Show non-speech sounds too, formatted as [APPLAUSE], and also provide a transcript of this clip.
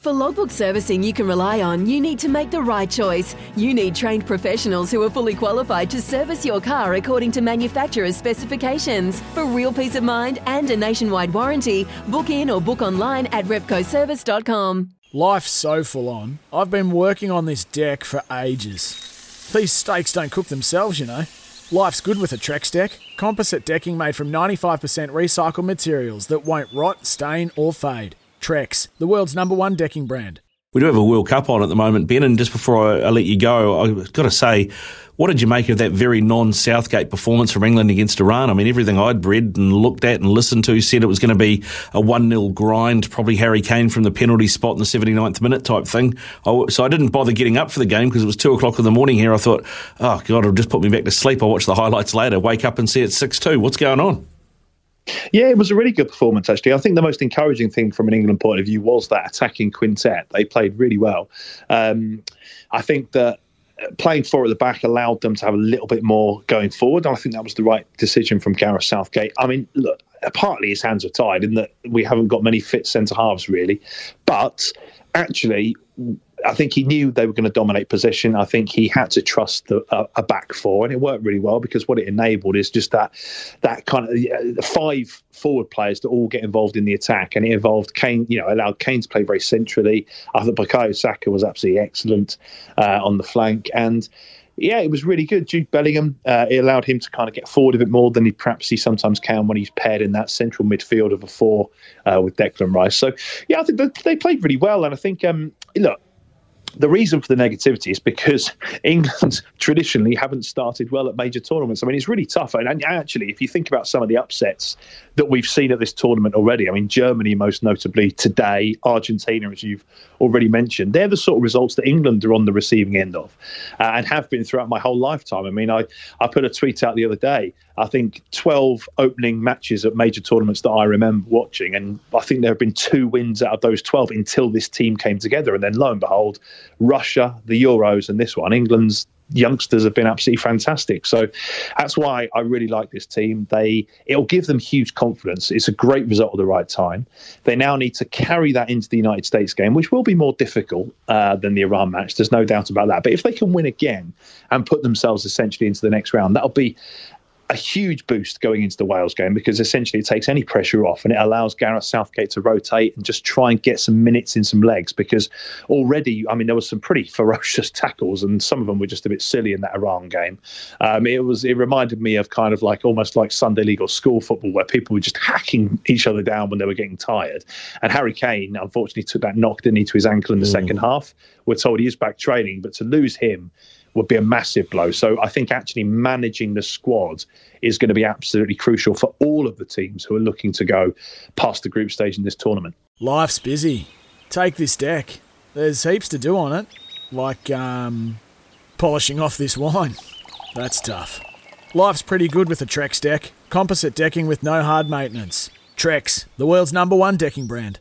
For logbook servicing you can rely on, you need to make the right choice. You need trained professionals who are fully qualified to service your car according to manufacturer's specifications. For real peace of mind and a nationwide warranty, book in or book online at repcoservice.com. Life's so full on. I've been working on this deck for ages. These steaks don't cook themselves, you know. Life's good with a Trex deck. Composite decking made from 95% recycled materials that won't rot, stain, or fade. Trex, the world's number one decking brand. We do have a World Cup on at the moment, Ben, and just before I, I let you go, I've got to say, what did you make of that very non Southgate performance from England against Iran? I mean, everything I'd read and looked at and listened to said it was going to be a 1 0 grind, probably Harry Kane from the penalty spot in the 79th minute type thing. I, so I didn't bother getting up for the game because it was 2 o'clock in the morning here. I thought, oh, God, it'll just put me back to sleep. I'll watch the highlights later, wake up and see it's 6 2. What's going on? Yeah, it was a really good performance, actually. I think the most encouraging thing from an England point of view was that attacking quintet. They played really well. Um, I think that playing four at the back allowed them to have a little bit more going forward. And I think that was the right decision from Gareth Southgate. I mean, look, partly his hands are tied in that we haven't got many fit centre halves, really. But actually, I think he knew they were going to dominate position. I think he had to trust the, uh, a back four, and it worked really well because what it enabled is just that that kind of five forward players to all get involved in the attack, and it involved Kane. You know, allowed Kane to play very centrally. I thought Bukayo Saka was absolutely excellent uh, on the flank, and yeah, it was really good. Jude Bellingham, uh, it allowed him to kind of get forward a bit more than he perhaps he sometimes can when he's paired in that central midfield of a four uh, with Declan Rice. So, yeah, I think they played really well. And I think, um, look, the reason for the negativity is because [LAUGHS] England traditionally haven't started well at major tournaments. I mean, it's really tough. And actually, if you think about some of the upsets that we've seen at this tournament already, I mean, Germany most notably today, Argentina, as you've already mentioned, they're the sort of results that England are on the receiving end of uh, and have been throughout my whole lifetime. I mean, I, I put a tweet out the other day. I think 12 opening matches at major tournaments that I remember watching. And I think there have been two wins out of those 12 until this team came together. And then lo and behold, Russia, the Euros, and this one, England's youngsters have been absolutely fantastic. So that's why I really like this team. They it'll give them huge confidence. It's a great result at the right time. They now need to carry that into the United States game, which will be more difficult uh, than the Iran match. There's no doubt about that. But if they can win again and put themselves essentially into the next round, that'll be a huge boost going into the Wales game because essentially it takes any pressure off and it allows Gareth Southgate to rotate and just try and get some minutes in some legs because already, I mean, there was some pretty [LAUGHS] ferocious tackles and some of them were just a bit silly in that Iran game. Um, it was it reminded me of kind of like almost like Sunday league or school football where people were just hacking each other down when they were getting tired. And Harry Kane unfortunately took that knock didn't he to his ankle in the mm. second half. We're told he is back training, but to lose him would be a massive blow. So I think actually managing the squad is going to be absolutely crucial for all of the teams who are looking to go past the group stage in this tournament. Life's busy. Take this deck. There's heaps to do on it, like um, polishing off this wine. [LAUGHS] That's tough. Life's pretty good with a Trex deck. Composite decking with no hard maintenance. Trex, the world's number one decking brand.